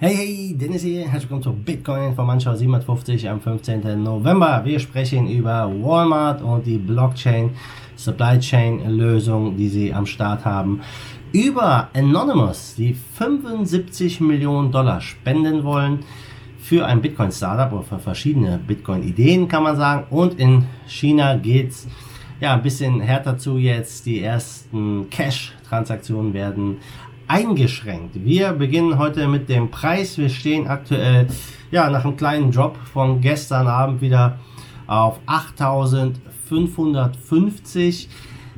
Hey, hey, Dennis hier. Herzlich willkommen zu Bitcoin von Manschau 750 am 15. November. Wir sprechen über Walmart und die Blockchain Supply Chain Lösung, die sie am Start haben. Über Anonymous, die 75 Millionen Dollar spenden wollen für ein Bitcoin Startup oder für verschiedene Bitcoin Ideen, kann man sagen. Und in China geht's ja ein bisschen härter zu jetzt. Die ersten Cash Transaktionen werden eingeschränkt. Wir beginnen heute mit dem Preis. Wir stehen aktuell ja nach einem kleinen Drop von gestern Abend wieder auf 8550.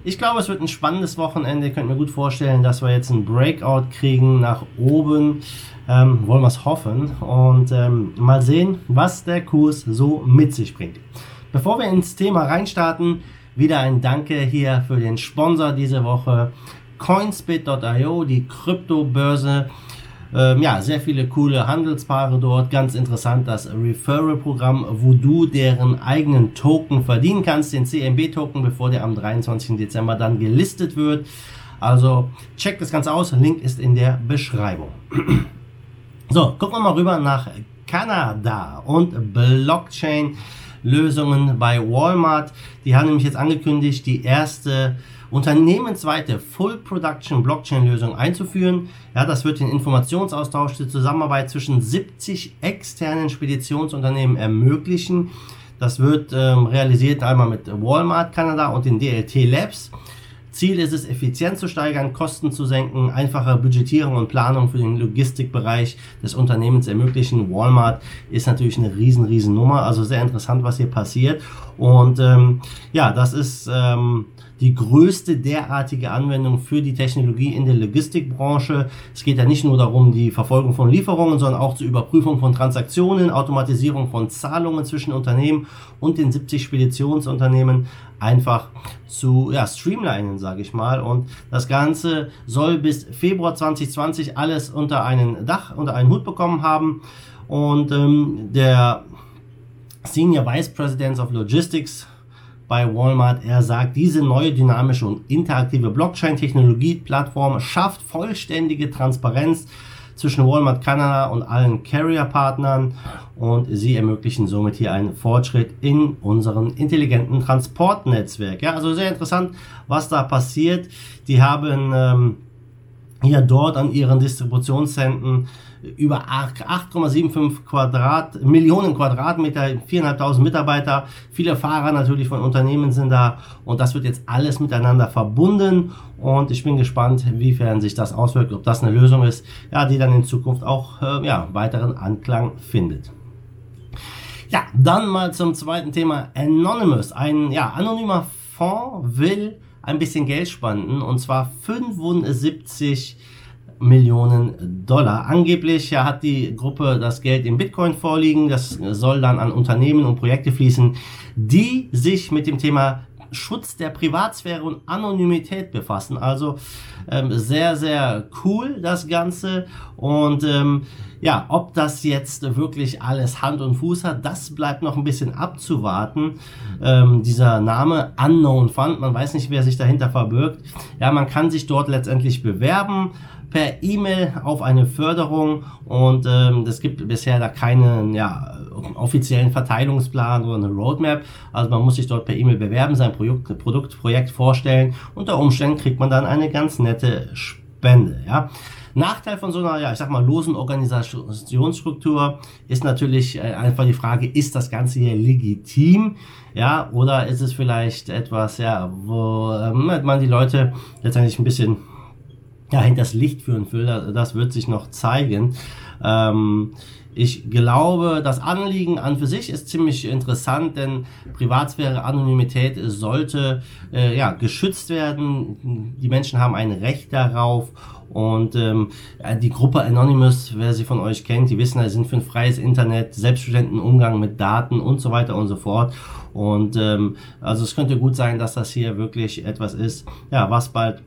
Ich glaube, es wird ein spannendes Wochenende. Ich könnte mir gut vorstellen, dass wir jetzt einen Breakout kriegen nach oben. Ähm, wollen wir es hoffen und ähm, mal sehen, was der Kurs so mit sich bringt. Bevor wir ins Thema reinstarten, wieder ein Danke hier für den Sponsor diese Woche. Coinspit.io, die Kryptobörse. Ähm, ja, sehr viele coole Handelspaare dort. Ganz interessant das Referral-Programm, wo du deren eigenen Token verdienen kannst, den CMB-Token, bevor der am 23. Dezember dann gelistet wird. Also check das Ganze aus. Link ist in der Beschreibung. so, gucken wir mal rüber nach Kanada und Blockchain. Lösungen bei Walmart. Die haben nämlich jetzt angekündigt, die erste unternehmensweite Full Production Blockchain Lösung einzuführen. Ja, das wird den Informationsaustausch, die Zusammenarbeit zwischen 70 externen Speditionsunternehmen ermöglichen. Das wird ähm, realisiert einmal mit Walmart Kanada und den DLT Labs. Ziel ist es, Effizienz zu steigern, Kosten zu senken, einfache Budgetierung und Planung für den Logistikbereich des Unternehmens ermöglichen. Walmart ist natürlich eine riesen, riesen Nummer. Also sehr interessant, was hier passiert. Und ähm, ja, das ist ähm, die größte derartige Anwendung für die Technologie in der Logistikbranche. Es geht ja nicht nur darum, die Verfolgung von Lieferungen, sondern auch zur Überprüfung von Transaktionen, Automatisierung von Zahlungen zwischen Unternehmen und den 70 Speditionsunternehmen einfach zu ja, streamlinen, sage ich mal. Und das Ganze soll bis Februar 2020 alles unter einen Dach, unter einen Hut bekommen haben. Und ähm, der Senior Vice President of Logistics bei Walmart. Er sagt, diese neue dynamische und interaktive Blockchain-Technologie-Plattform schafft vollständige Transparenz zwischen Walmart Kanada und allen Carrier-Partnern und sie ermöglichen somit hier einen Fortschritt in unserem intelligenten Transportnetzwerk. Ja, also sehr interessant, was da passiert. Die haben ähm, hier dort an ihren Distributionszentren über 8,75 Quadrat, Millionen Quadratmeter, 4.500 Mitarbeiter, viele Fahrer natürlich von Unternehmen sind da. Und das wird jetzt alles miteinander verbunden. Und ich bin gespannt, inwiefern sich das auswirkt, ob das eine Lösung ist, ja, die dann in Zukunft auch äh, ja, weiteren Anklang findet. Ja, dann mal zum zweiten Thema. Anonymous. Ein ja, anonymer Fonds will ein bisschen Geld spenden. Und zwar 75 Millionen Dollar. Angeblich hat die Gruppe das Geld in Bitcoin vorliegen. Das soll dann an Unternehmen und Projekte fließen, die sich mit dem Thema Schutz der Privatsphäre und Anonymität befassen. Also ähm, sehr, sehr cool das Ganze. Und ähm, ja, ob das jetzt wirklich alles Hand und Fuß hat, das bleibt noch ein bisschen abzuwarten. Ähm, dieser Name Unknown Fund, man weiß nicht, wer sich dahinter verbirgt. Ja, man kann sich dort letztendlich bewerben per E-Mail auf eine Förderung und ähm, es gibt bisher da keinen ja, offiziellen Verteilungsplan oder eine Roadmap. Also man muss sich dort per E-Mail bewerben, sein Produkt, Produkt, Projekt vorstellen. Unter Umständen kriegt man dann eine ganz nette Spende. Ja. Nachteil von so einer, ja, ich sag mal, losen Organisationsstruktur ist natürlich äh, einfach die Frage, ist das Ganze hier legitim? Ja, oder ist es vielleicht etwas, ja, wo ähm, man die Leute letztendlich ein bisschen ja, hinters Licht führen will, das wird sich noch zeigen. Ähm, ich glaube, das Anliegen an für sich ist ziemlich interessant, denn Privatsphäre, Anonymität sollte äh, ja, geschützt werden. Die Menschen haben ein Recht darauf. Und ähm, die Gruppe Anonymous, wer sie von euch kennt, die wissen, sie sind für ein freies Internet, selbststudenten Umgang mit Daten und so weiter und so fort. Und ähm, also es könnte gut sein, dass das hier wirklich etwas ist, ja, was bald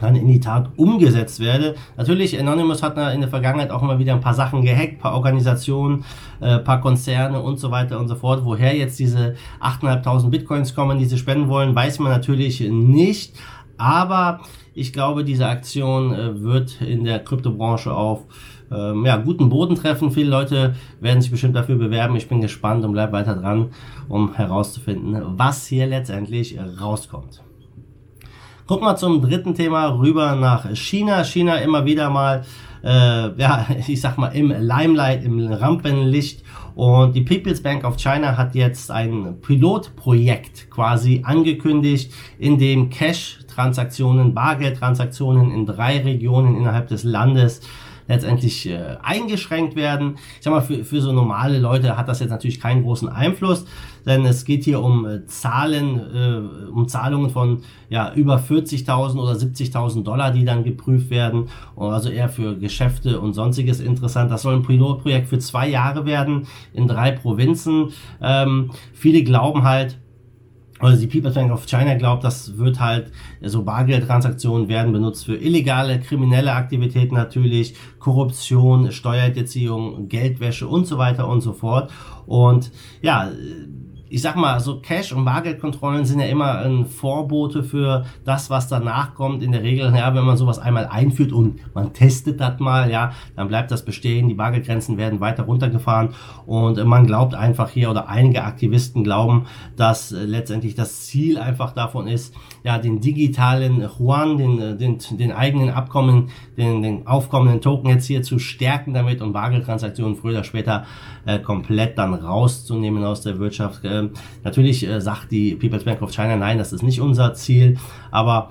dann in die Tat umgesetzt werde. Natürlich, Anonymous hat in der Vergangenheit auch immer wieder ein paar Sachen gehackt, paar Organisationen, äh, paar Konzerne und so weiter und so fort. Woher jetzt diese 8.500 Bitcoins kommen, die sie spenden wollen, weiß man natürlich nicht. Aber ich glaube, diese Aktion äh, wird in der Kryptobranche auf ähm, ja, guten Boden treffen. Viele Leute werden sich bestimmt dafür bewerben. Ich bin gespannt und bleib weiter dran, um herauszufinden, was hier letztendlich rauskommt. Guck mal zum dritten Thema rüber nach China. China immer wieder mal, äh, ja, ich sag mal im Limelight, im Rampenlicht. Und die People's Bank of China hat jetzt ein Pilotprojekt quasi angekündigt, in dem Cash-Transaktionen, Bargeldtransaktionen in drei Regionen innerhalb des Landes letztendlich äh, eingeschränkt werden. Ich sag mal, für, für so normale Leute hat das jetzt natürlich keinen großen Einfluss, denn es geht hier um äh, Zahlen, äh, um Zahlungen von ja, über 40.000 oder 70.000 Dollar, die dann geprüft werden. Also eher für Geschäfte und sonstiges interessant. Das soll ein Pilotprojekt für zwei Jahre werden in drei Provinzen. Ähm, viele glauben halt, also die People's Bank of China glaubt, das wird halt, so Bargeldtransaktionen werden benutzt für illegale, kriminelle Aktivitäten natürlich, Korruption, Steuerhinterziehung, Geldwäsche und so weiter und so fort. Und ja, ich sag mal, so Cash- und Bargeldkontrollen sind ja immer ein Vorbote für das, was danach kommt. In der Regel, ja, wenn man sowas einmal einführt und man testet das mal, ja, dann bleibt das bestehen. Die Bargeldgrenzen werden weiter runtergefahren und man glaubt einfach hier oder einige Aktivisten glauben, dass äh, letztendlich das Ziel einfach davon ist, ja, den digitalen Yuan, den, äh, den, den eigenen Abkommen, den, den aufkommenden Token jetzt hier zu stärken damit und Bargeldtransaktionen früher oder später äh, komplett dann rauszunehmen aus der Wirtschaft. Äh, ähm, natürlich äh, sagt die People's Bank of China, nein, das ist nicht unser Ziel, aber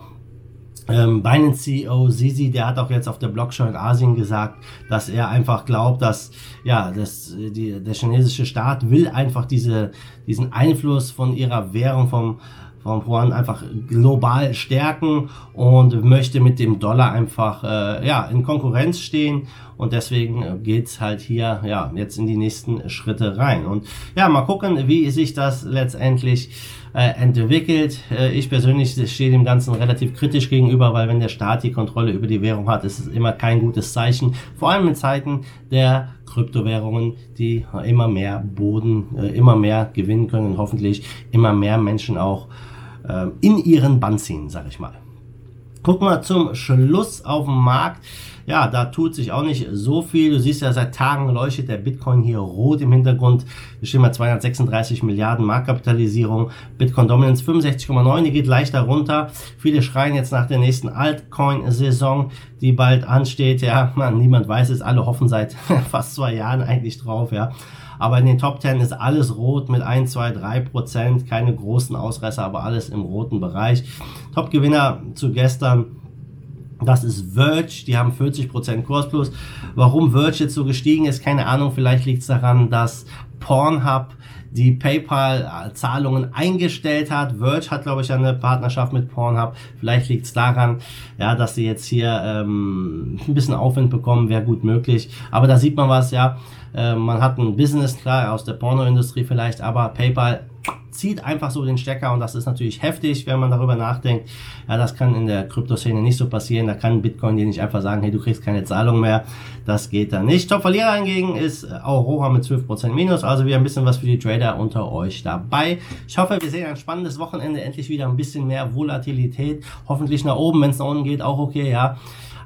ähm, Binance CEO Sisi, der hat auch jetzt auf der Blockshow in Asien gesagt, dass er einfach glaubt, dass ja, dass die, der chinesische Staat will einfach diese, diesen Einfluss von ihrer Währung vom vom Yuan einfach global stärken und möchte mit dem Dollar einfach äh, ja in Konkurrenz stehen. Und deswegen äh, geht's halt hier ja jetzt in die nächsten Schritte rein. Und ja mal gucken, wie sich das letztendlich entwickelt. Äh, ich persönlich stehe dem Ganzen relativ kritisch gegenüber, weil wenn der Staat die Kontrolle über die Währung hat, ist es immer kein gutes Zeichen. Vor allem in Zeiten der Kryptowährungen, die immer mehr Boden, äh, immer mehr gewinnen können und hoffentlich immer mehr Menschen auch äh, in ihren Bann ziehen, sag ich mal. Gucken wir zum Schluss auf den Markt. Ja, da tut sich auch nicht so viel. Du siehst ja, seit Tagen leuchtet der Bitcoin hier rot im Hintergrund. Wir stehen bei 236 Milliarden Marktkapitalisierung. Bitcoin Dominance 65,9, die geht leichter runter. Viele schreien jetzt nach der nächsten Altcoin-Saison, die bald ansteht. Ja, man, niemand weiß es. Alle hoffen seit fast zwei Jahren eigentlich drauf, ja. Aber in den Top 10 ist alles rot mit 1, 2, 3 Prozent. Keine großen Ausreißer, aber alles im roten Bereich. Top-Gewinner zu gestern. Das ist Verge, die haben 40% Kurs plus. Warum Verge jetzt so gestiegen ist, keine Ahnung. Vielleicht liegt es daran, dass Pornhub die PayPal-Zahlungen eingestellt hat. Verge hat, glaube ich, eine Partnerschaft mit Pornhub. Vielleicht liegt es daran, ja, dass sie jetzt hier ähm, ein bisschen Aufwind bekommen, wäre gut möglich. Aber da sieht man was, ja. Äh, man hat ein Business, klar, aus der Pornoindustrie vielleicht, aber PayPal zieht einfach so den Stecker und das ist natürlich heftig, wenn man darüber nachdenkt. Ja, das kann in der Kryptoszene nicht so passieren. Da kann Bitcoin dir nicht einfach sagen, hey, du kriegst keine Zahlung mehr. Das geht dann nicht. Top-Verlierer hingegen ist Aurora mit 12% Minus. Also wieder ein bisschen was für die Trader unter euch dabei. Ich hoffe, wir sehen ein spannendes Wochenende. Endlich wieder ein bisschen mehr Volatilität. Hoffentlich nach oben, wenn es nach unten geht, auch okay, ja.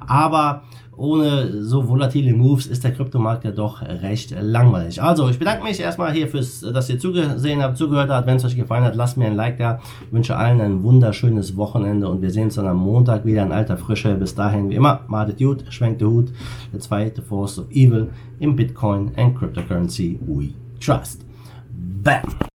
Aber ohne so volatile Moves ist der Kryptomarkt ja doch recht langweilig. Also, ich bedanke mich erstmal hier fürs, dass ihr zugesehen habt, zugehört habt. Wenn es euch gefallen hat, lasst mir ein Like da. Ich wünsche allen ein wunderschönes Wochenende und wir sehen uns dann am Montag wieder in alter Frische. Bis dahin, wie immer, madet gut, schwenkt den Hut. Let's the force of evil in Bitcoin and cryptocurrency we trust. Bam!